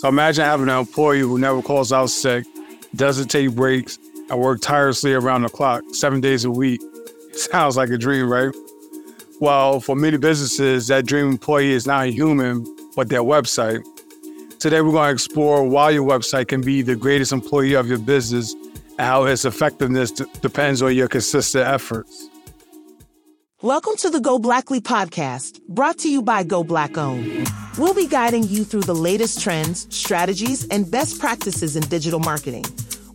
So imagine having an employee who never calls out sick, doesn't take breaks, and work tirelessly around the clock, seven days a week. Sounds like a dream, right? Well, for many businesses, that dream employee is not a human, but their website. Today, we're going to explore why your website can be the greatest employee of your business and how its effectiveness d- depends on your consistent efforts. Welcome to the Go Blackly podcast, brought to you by Go Black Owned. We'll be guiding you through the latest trends, strategies, and best practices in digital marketing.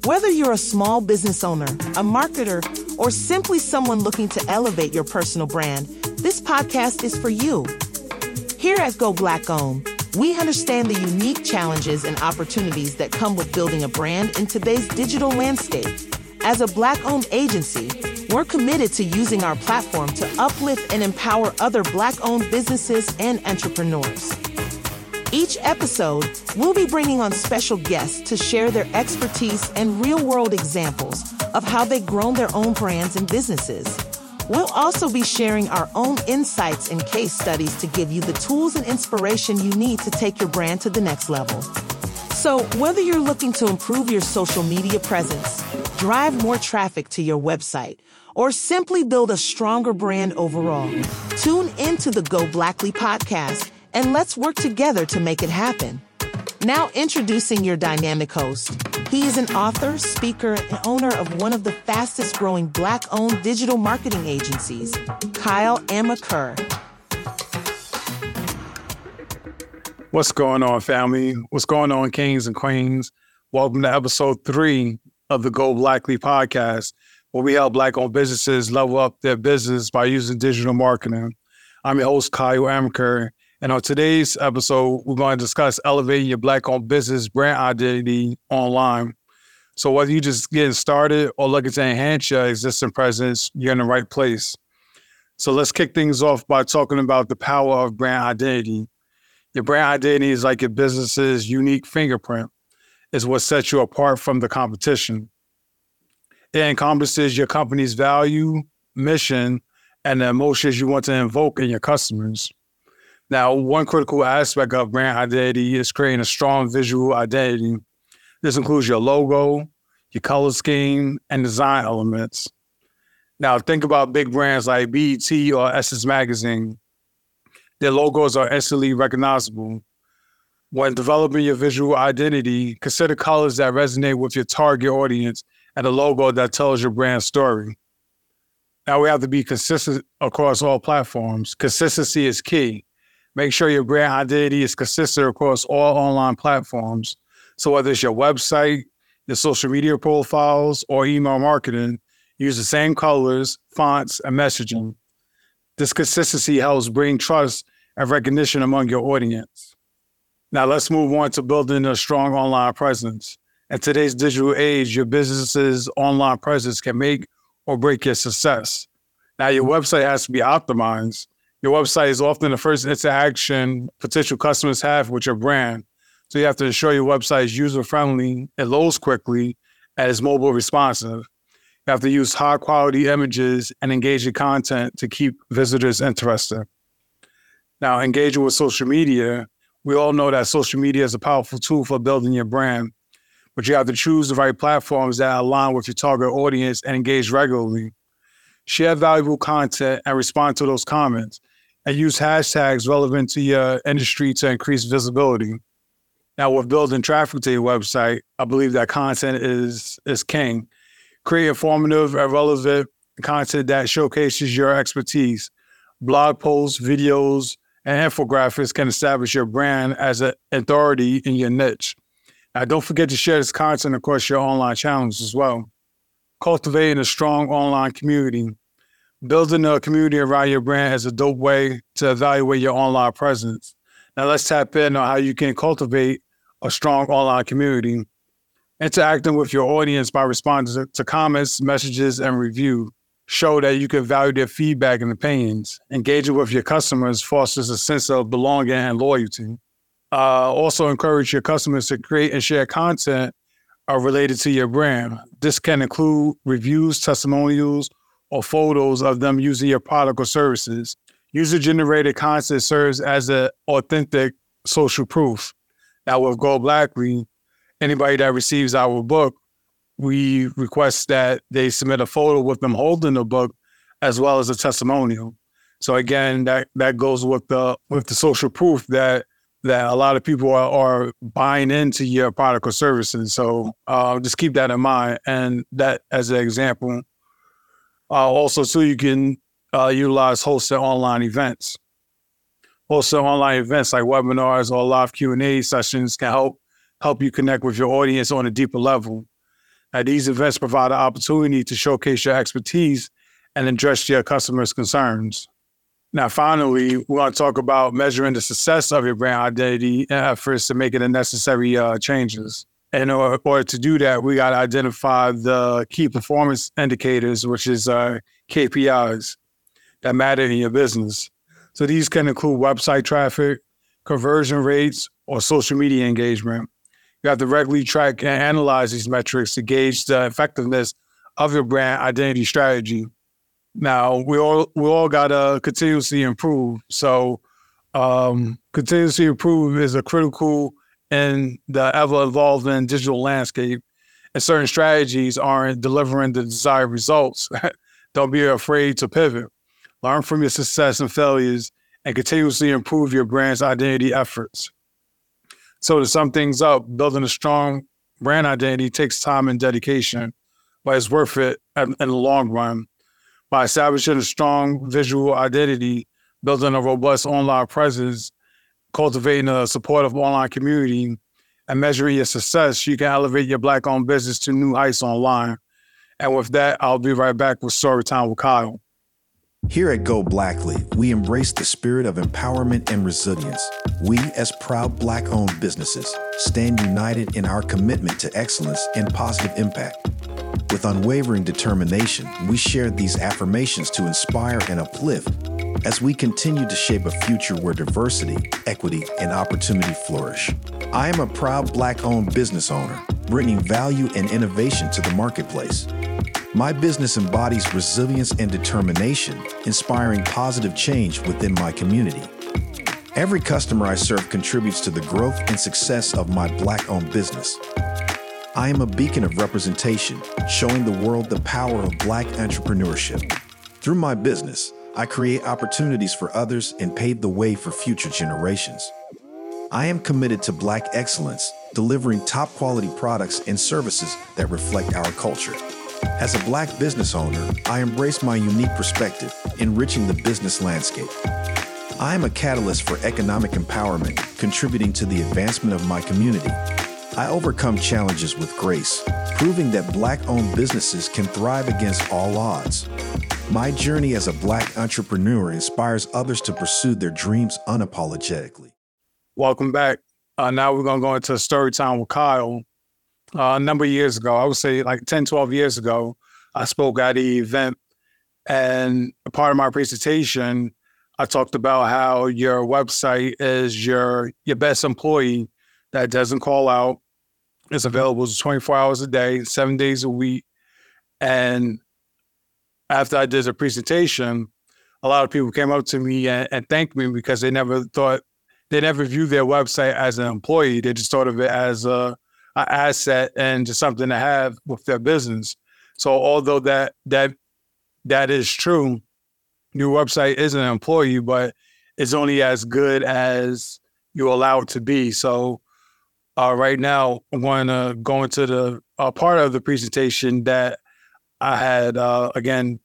Whether you're a small business owner, a marketer, or simply someone looking to elevate your personal brand, this podcast is for you. Here at Go Black Owned, we understand the unique challenges and opportunities that come with building a brand in today's digital landscape. As a Black owned agency, we're committed to using our platform to uplift and empower other Black owned businesses and entrepreneurs. Each episode, we'll be bringing on special guests to share their expertise and real world examples of how they've grown their own brands and businesses. We'll also be sharing our own insights and case studies to give you the tools and inspiration you need to take your brand to the next level. So, whether you're looking to improve your social media presence, drive more traffic to your website, or simply build a stronger brand overall, tune into the Go Blackly podcast and let's work together to make it happen. Now, introducing your dynamic host. He is an author, speaker, and owner of one of the fastest growing Black owned digital marketing agencies, Kyle Amaker. What's going on, family? What's going on, kings and queens? Welcome to episode three of the Go Blackly podcast, where we help Black owned businesses level up their business by using digital marketing. I'm your host, Kyle Amaker, and on today's episode, we're going to discuss elevating your Black owned business brand identity online. So, whether you're just getting started or looking to enhance your existing presence, you're in the right place. So, let's kick things off by talking about the power of brand identity. Your brand identity is like your business's unique fingerprint, is what sets you apart from the competition. It encompasses your company's value, mission, and the emotions you want to invoke in your customers. Now, one critical aspect of brand identity is creating a strong visual identity. This includes your logo, your color scheme, and design elements. Now, think about big brands like BET or Essence Magazine. Their logos are instantly recognizable. When developing your visual identity, consider colors that resonate with your target audience and a logo that tells your brand story. Now we have to be consistent across all platforms. Consistency is key. Make sure your brand identity is consistent across all online platforms. So whether it's your website, your social media profiles, or email marketing, use the same colors, fonts, and messaging. This consistency helps bring trust and recognition among your audience. Now, let's move on to building a strong online presence. In today's digital age, your business's online presence can make or break your success. Now, your website has to be optimized. Your website is often the first interaction potential customers have with your brand. So you have to ensure your website is user friendly, it loads quickly, and is mobile responsive. You have to use high quality images and engaging content to keep visitors interested. Now, engaging with social media, we all know that social media is a powerful tool for building your brand, but you have to choose the right platforms that align with your target audience and engage regularly. Share valuable content and respond to those comments, and use hashtags relevant to your industry to increase visibility. Now, with building traffic to your website, I believe that content is is king. Create informative and relevant content that showcases your expertise. Blog posts, videos, and infographics can establish your brand as an authority in your niche. Now, don't forget to share this content across your online channels as well. Cultivating a strong online community. Building a community around your brand is a dope way to evaluate your online presence. Now, let's tap in on how you can cultivate a strong online community. Interacting with your audience by responding to comments, messages, and review show that you can value their feedback and opinions. Engaging with your customers fosters a sense of belonging and loyalty. Uh, also, encourage your customers to create and share content uh, related to your brand. This can include reviews, testimonials, or photos of them using your product or services. User generated content serves as an authentic social proof. Now with Go Blackly, anybody that receives our book, we request that they submit a photo with them holding the book as well as a testimonial. So again, that that goes with the with the social proof that that a lot of people are, are buying into your product or services. So uh, just keep that in mind, and that as an example. Uh, also, so you can uh, utilize hosted online events. Hosted online events like webinars or live Q and A sessions can help help you connect with your audience on a deeper level. Now, these events provide an opportunity to showcase your expertise and address your customers' concerns. Now, finally, we want to talk about measuring the success of your brand identity efforts to make the necessary uh, changes. And in order to do that, we got to identify the key performance indicators, which is uh, KPIs that matter in your business. So these can include website traffic, conversion rates, or social media engagement. You have to regularly track and analyze these metrics to gauge the effectiveness of your brand identity strategy. Now we all we all gotta continuously improve. So um, continuously improve is a critical in the ever evolving digital landscape. And certain strategies aren't delivering the desired results. Don't be afraid to pivot. Learn from your success and failures and continuously improve your brand's identity efforts. So to sum things up, building a strong brand identity takes time and dedication, but it's worth it in the long run by establishing a strong visual identity, building a robust online presence, cultivating a supportive online community, and measuring your success, you can elevate your Black owned business to new heights online. And with that, I'll be right back with Storytime with Kyle. Here at Go Blackly, we embrace the spirit of empowerment and resilience. We, as proud Black owned businesses, stand united in our commitment to excellence and positive impact. With unwavering determination, we share these affirmations to inspire and uplift as we continue to shape a future where diversity, equity, and opportunity flourish. I am a proud Black owned business owner, bringing value and innovation to the marketplace. My business embodies resilience and determination, inspiring positive change within my community. Every customer I serve contributes to the growth and success of my Black owned business. I am a beacon of representation, showing the world the power of Black entrepreneurship. Through my business, I create opportunities for others and pave the way for future generations. I am committed to Black excellence, delivering top quality products and services that reflect our culture. As a Black business owner, I embrace my unique perspective, enriching the business landscape. I am a catalyst for economic empowerment, contributing to the advancement of my community. I overcome challenges with grace, proving that Black owned businesses can thrive against all odds. My journey as a Black entrepreneur inspires others to pursue their dreams unapologetically. Welcome back. Uh, now we're going to go into story time with Kyle. Uh, a number of years ago, I would say like 10, 12 years ago, I spoke at the event. And a part of my presentation, I talked about how your website is your your best employee that doesn't call out, it's available 24 hours a day, seven days a week. And after I did the presentation, a lot of people came up to me and, and thanked me because they never thought, they never viewed their website as an employee. They just thought of it as a, a asset and just something to have with their business. So although that that that is true, your website is an employee, but it's only as good as you allow it to be. So uh, right now, I'm going to go into the uh, part of the presentation that I had, uh, again,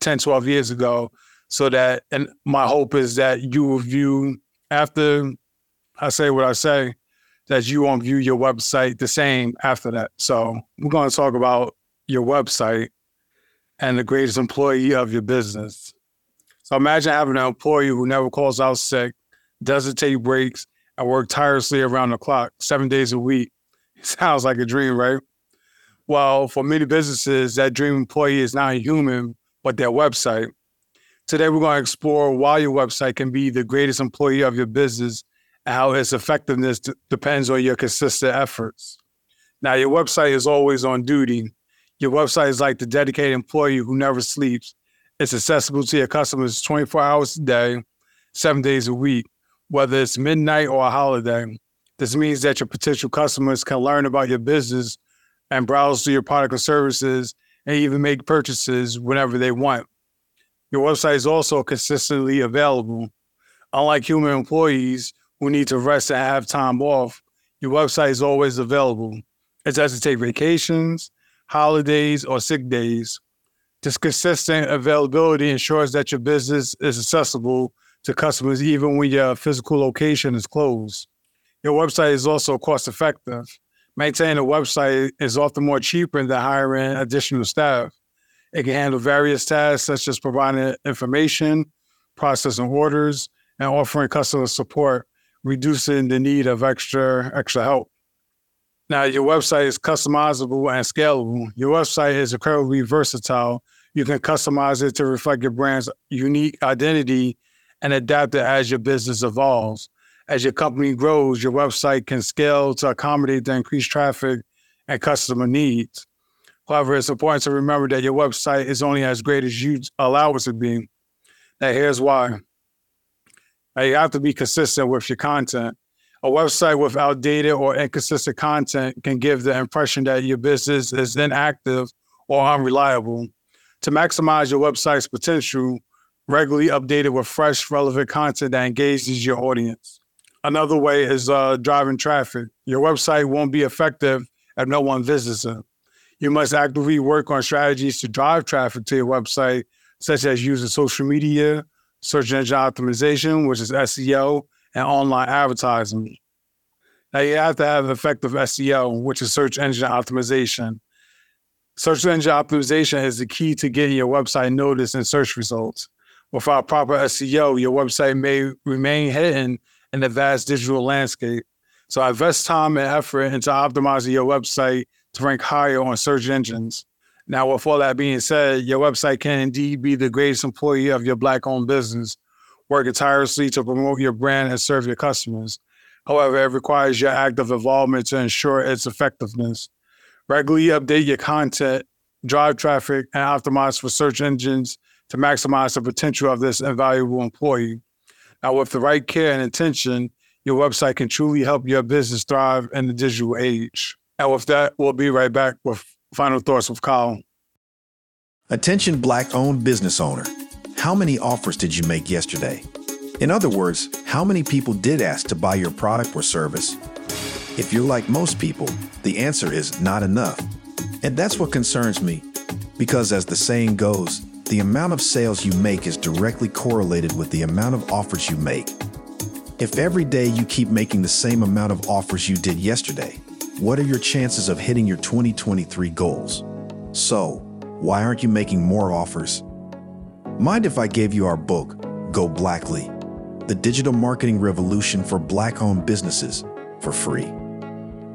10, 12 years ago. So that, and my hope is that you will view, after I say what I say, that you won't view your website the same after that. So we're going to talk about your website and the greatest employee of your business. So imagine having an employee who never calls out sick, doesn't take breaks, I work tirelessly around the clock, seven days a week. It Sounds like a dream, right? Well, for many businesses, that dream employee is not a human, but their website. Today, we're going to explore why your website can be the greatest employee of your business and how its effectiveness d- depends on your consistent efforts. Now, your website is always on duty. Your website is like the dedicated employee who never sleeps. It's accessible to your customers 24 hours a day, seven days a week whether it's midnight or a holiday. This means that your potential customers can learn about your business and browse through your product or services and even make purchases whenever they want. Your website is also consistently available. Unlike human employees who need to rest and have time off, your website is always available. It doesn't take vacations, holidays, or sick days. This consistent availability ensures that your business is accessible to customers even when your physical location is closed. Your website is also cost effective. Maintaining a website is often more cheaper than hiring additional staff. It can handle various tasks such as providing information, processing orders, and offering customer support, reducing the need of extra extra help. Now, your website is customizable and scalable. Your website is incredibly versatile. You can customize it to reflect your brand's unique identity and adapt it as your business evolves. As your company grows, your website can scale to accommodate the increased traffic and customer needs. However, it's important to remember that your website is only as great as you allow it to be. Now, here's why. Now, you have to be consistent with your content. A website with outdated or inconsistent content can give the impression that your business is inactive or unreliable. To maximize your website's potential, regularly update it with fresh, relevant content that engages your audience. Another way is uh, driving traffic. Your website won't be effective if no one visits it. You must actively work on strategies to drive traffic to your website, such as using social media, search engine optimization, which is SEO, and online advertising. Now, you have to have effective SEO, which is search engine optimization. Search engine optimization is the key to getting your website noticed in search results. Without proper SEO, your website may remain hidden in the vast digital landscape. So invest time and effort into optimizing your website to rank higher on search engines. Now, with all that being said, your website can indeed be the greatest employee of your Black owned business, working tirelessly to promote your brand and serve your customers. However, it requires your active involvement to ensure its effectiveness. Regularly update your content, drive traffic, and optimize for search engines to maximize the potential of this invaluable employee. Now, with the right care and intention, your website can truly help your business thrive in the digital age. And with that, we'll be right back with final thoughts with Kyle. Attention Black owned business owner. How many offers did you make yesterday? In other words, how many people did ask to buy your product or service? If you're like most people, the answer is not enough. And that's what concerns me. Because as the saying goes, the amount of sales you make is directly correlated with the amount of offers you make. If every day you keep making the same amount of offers you did yesterday, what are your chances of hitting your 2023 goals? So, why aren't you making more offers? Mind if I gave you our book, Go Blackly, The Digital Marketing Revolution for Black owned Businesses, for free?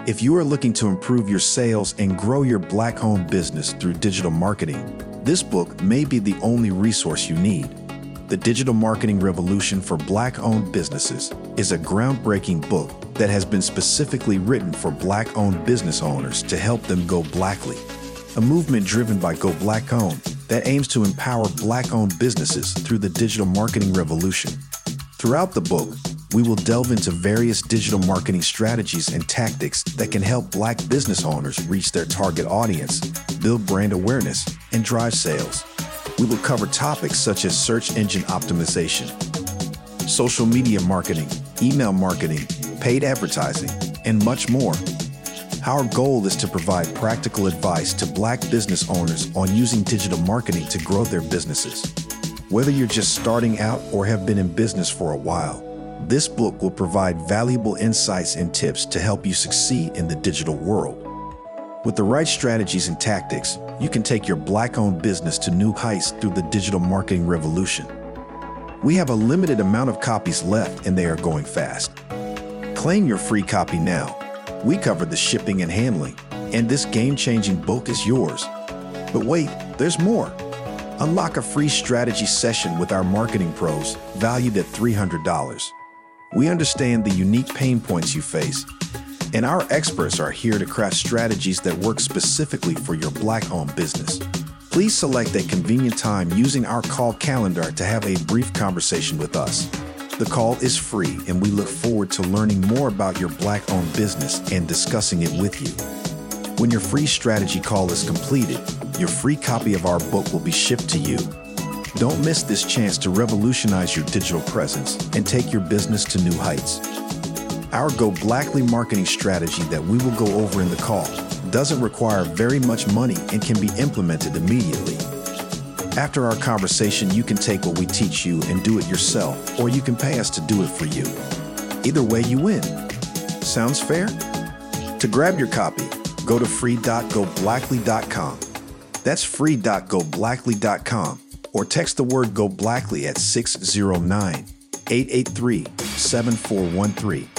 If you are looking to improve your sales and grow your Black owned business through digital marketing, this book may be the only resource you need. The Digital Marketing Revolution for Black owned Businesses is a groundbreaking book that has been specifically written for Black owned business owners to help them go blackly. A movement driven by Go Black Owned that aims to empower Black owned businesses through the digital marketing revolution. Throughout the book, we will delve into various digital marketing strategies and tactics that can help Black business owners reach their target audience, build brand awareness, and drive sales. We will cover topics such as search engine optimization, social media marketing, email marketing, paid advertising, and much more. Our goal is to provide practical advice to Black business owners on using digital marketing to grow their businesses. Whether you're just starting out or have been in business for a while, this book will provide valuable insights and tips to help you succeed in the digital world. With the right strategies and tactics, you can take your Black owned business to new heights through the digital marketing revolution. We have a limited amount of copies left and they are going fast. Claim your free copy now. We cover the shipping and handling, and this game changing book is yours. But wait, there's more. Unlock a free strategy session with our marketing pros valued at $300. We understand the unique pain points you face and our experts are here to craft strategies that work specifically for your black owned business. Please select a convenient time using our call calendar to have a brief conversation with us. The call is free, and we look forward to learning more about your Black owned business and discussing it with you. When your free strategy call is completed, your free copy of our book will be shipped to you. Don't miss this chance to revolutionize your digital presence and take your business to new heights. Our Go Blackly marketing strategy that we will go over in the call doesn't require very much money and can be implemented immediately. After our conversation, you can take what we teach you and do it yourself, or you can pay us to do it for you. Either way, you win. Sounds fair? To grab your copy, go to free.goblackly.com. That's free.goblackly.com or text the word Go Blackly at 609 883 7413.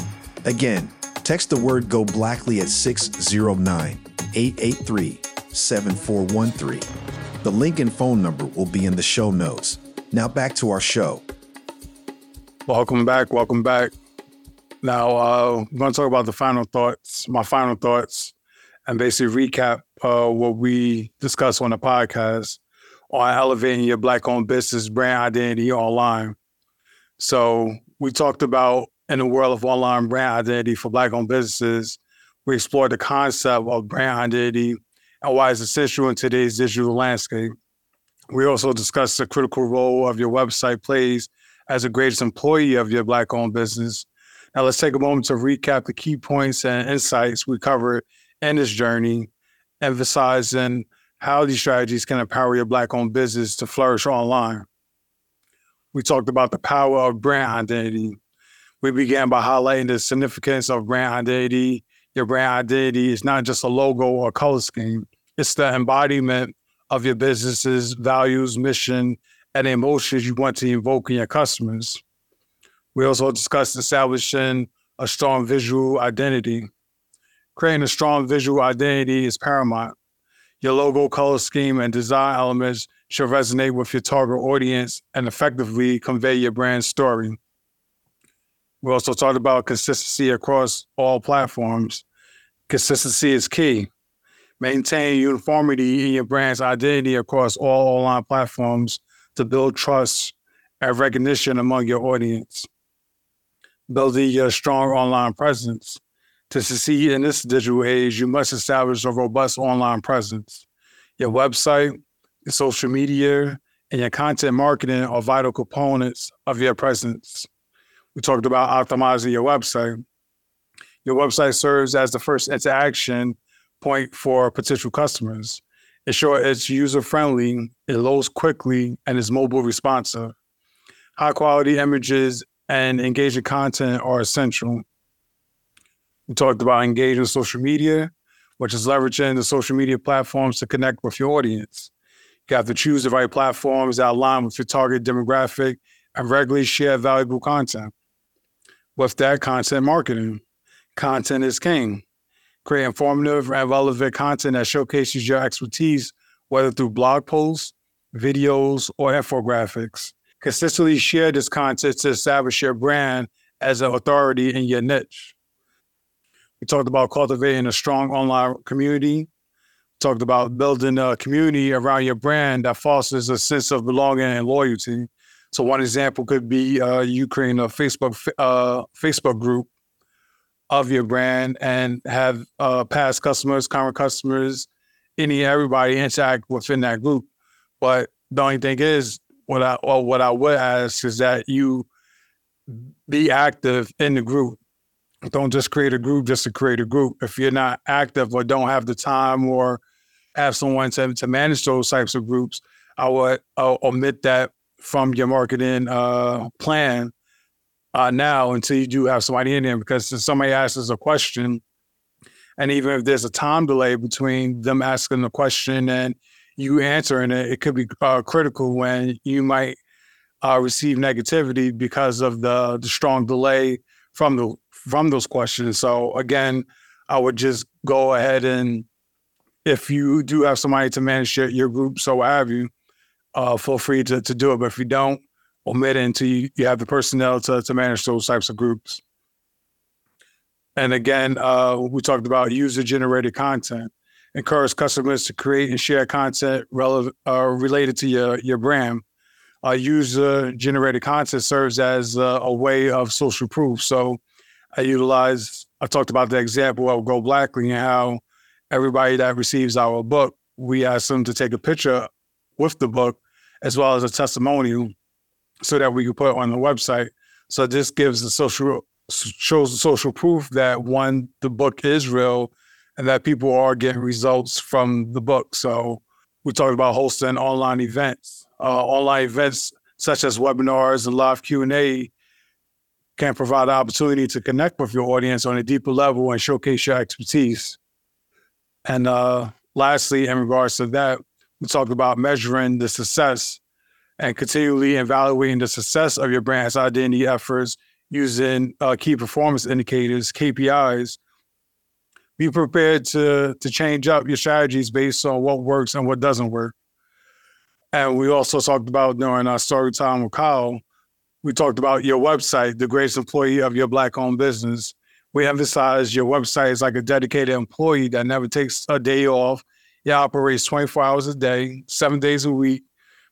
Again, text the word Go Blackly at 609 883 7413. The link and phone number will be in the show notes. Now back to our show. Welcome back. Welcome back. Now, uh, I'm going to talk about the final thoughts, my final thoughts, and basically recap uh, what we discussed on the podcast on elevating your Black owned business brand identity online. So, we talked about in the world of online brand identity for Black owned businesses, we explored the concept of brand identity why it's essential in today's digital landscape. We also discussed the critical role of your website plays as the greatest employee of your Black owned business. Now, let's take a moment to recap the key points and insights we covered in this journey, emphasizing how these strategies can empower your Black owned business to flourish online. We talked about the power of brand identity. We began by highlighting the significance of brand identity your brand identity is not just a logo or color scheme, it's the embodiment of your business's values, mission, and emotions you want to invoke in your customers. We also discussed establishing a strong visual identity. Creating a strong visual identity is paramount. Your logo, color scheme, and design elements should resonate with your target audience and effectively convey your brand story. We also talked about consistency across all platforms. Consistency is key. Maintain uniformity in your brand's identity across all online platforms to build trust and recognition among your audience. Building your strong online presence. To succeed in this digital age, you must establish a robust online presence. Your website, your social media, and your content marketing are vital components of your presence. We talked about optimizing your website. Your website serves as the first interaction point for potential customers. Ensure it's user friendly, it loads quickly, and is mobile responsive. High quality images and engaging content are essential. We talked about engaging social media, which is leveraging the social media platforms to connect with your audience. You have to choose the right platforms that align with your target demographic and regularly share valuable content. With that, content marketing. Content is king. Create informative and relevant content that showcases your expertise, whether through blog posts, videos, or infographics. Consistently share this content to establish your brand as an authority in your niche. We talked about cultivating a strong online community. We talked about building a community around your brand that fosters a sense of belonging and loyalty. So one example could be uh, you creating a Facebook uh, Facebook group of your brand and have uh, past customers, current customers, any everybody interact within that group. But the only thing is, what I or what I would ask is that you be active in the group. Don't just create a group just to create a group. If you're not active or don't have the time or have someone to, to manage those types of groups, I would uh, omit that from your marketing uh, plan uh, now until you do have somebody in there because if somebody asks a question, and even if there's a time delay between them asking the question and you answering it, it could be uh, critical when you might uh, receive negativity because of the the strong delay from the from those questions. So again, I would just go ahead and if you do have somebody to manage your, your group, so have you, uh, feel free to, to do it. But if you don't, omit it until you, you have the personnel to, to manage those types of groups. And again, uh, we talked about user generated content. Encourage customers to create and share content uh, related to your, your brand. uh, user generated content serves as a way of social proof. So I utilize, I talked about the example of Go Blackly and how everybody that receives our book, we ask them to take a picture with the book as well as a testimonial so that we can put on the website. So this gives the social shows social proof that one, the book is real and that people are getting results from the book. So we talked about hosting online events. Uh, online events such as webinars and live Q&A can provide the opportunity to connect with your audience on a deeper level and showcase your expertise. And uh, lastly, in regards to that, we talked about measuring the success and continually evaluating the success of your brand's identity efforts using uh, key performance indicators, KPIs. Be prepared to to change up your strategies based on what works and what doesn't work. And we also talked about during our story time with Kyle, we talked about your website, the greatest employee of your black owned business. We emphasize your website is like a dedicated employee that never takes a day off. It operates 24 hours a day, seven days a week,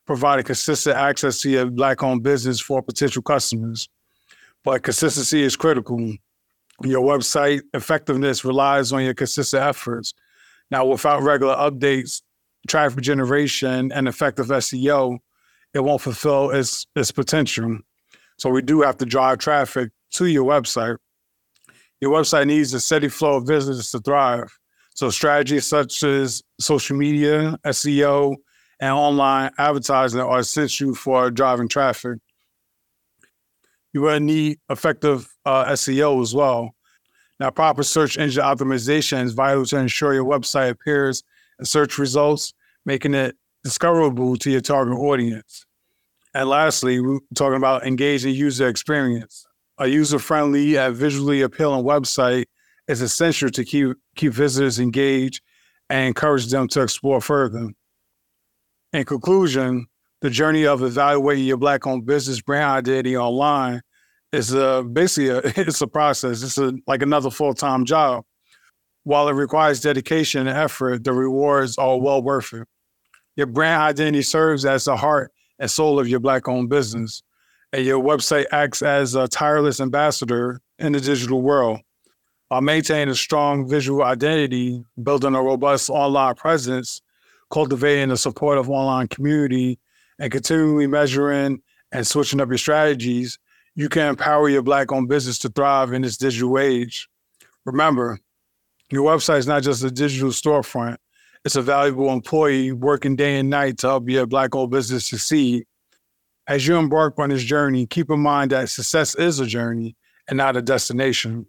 providing consistent access to your black owned business for potential customers. But consistency is critical. Your website effectiveness relies on your consistent efforts. Now, without regular updates, traffic generation, and effective SEO, it won't fulfill its, its potential. So we do have to drive traffic to your website. Your website needs a steady flow of visitors to thrive. So strategies such as social media, SEO, and online advertising are essential for driving traffic. You will need effective uh, SEO as well. Now, proper search engine optimization is vital to ensure your website appears in search results, making it discoverable to your target audience. And lastly, we're talking about engaging user experience. A user-friendly and visually appealing website is essential to keep keep visitors engaged and encourage them to explore further. In conclusion, the journey of evaluating your black-owned business brand identity online is a, basically a, it's a process. It's a, like another full-time job. While it requires dedication and effort, the rewards are well worth it. Your brand identity serves as the heart and soul of your black-owned business, and your website acts as a tireless ambassador in the digital world. While maintaining a strong visual identity, building a robust online presence, cultivating a supportive online community, and continually measuring and switching up your strategies, you can empower your Black owned business to thrive in this digital age. Remember, your website is not just a digital storefront, it's a valuable employee working day and night to help your Black owned business succeed. As you embark on this journey, keep in mind that success is a journey and not a destination.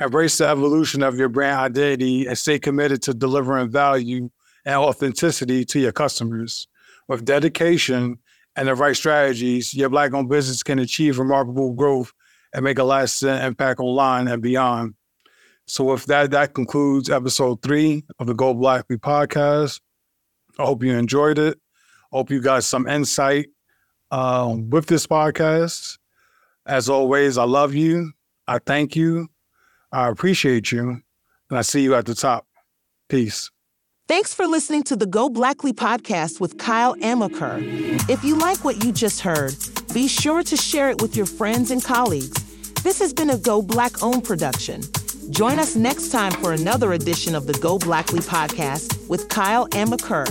Embrace the evolution of your brand identity and stay committed to delivering value and authenticity to your customers. With dedication and the right strategies, your Black owned business can achieve remarkable growth and make a lasting impact online and beyond. So, with that, that concludes episode three of the Go Blackly podcast. I hope you enjoyed it. Hope you got some insight um, with this podcast. As always, I love you. I thank you. I appreciate you. And I see you at the top. Peace. Thanks for listening to the Go Blackly podcast with Kyle Amaker. If you like what you just heard, be sure to share it with your friends and colleagues. This has been a Go Black owned production. Join us next time for another edition of the Go Blackly podcast with Kyle Amaker.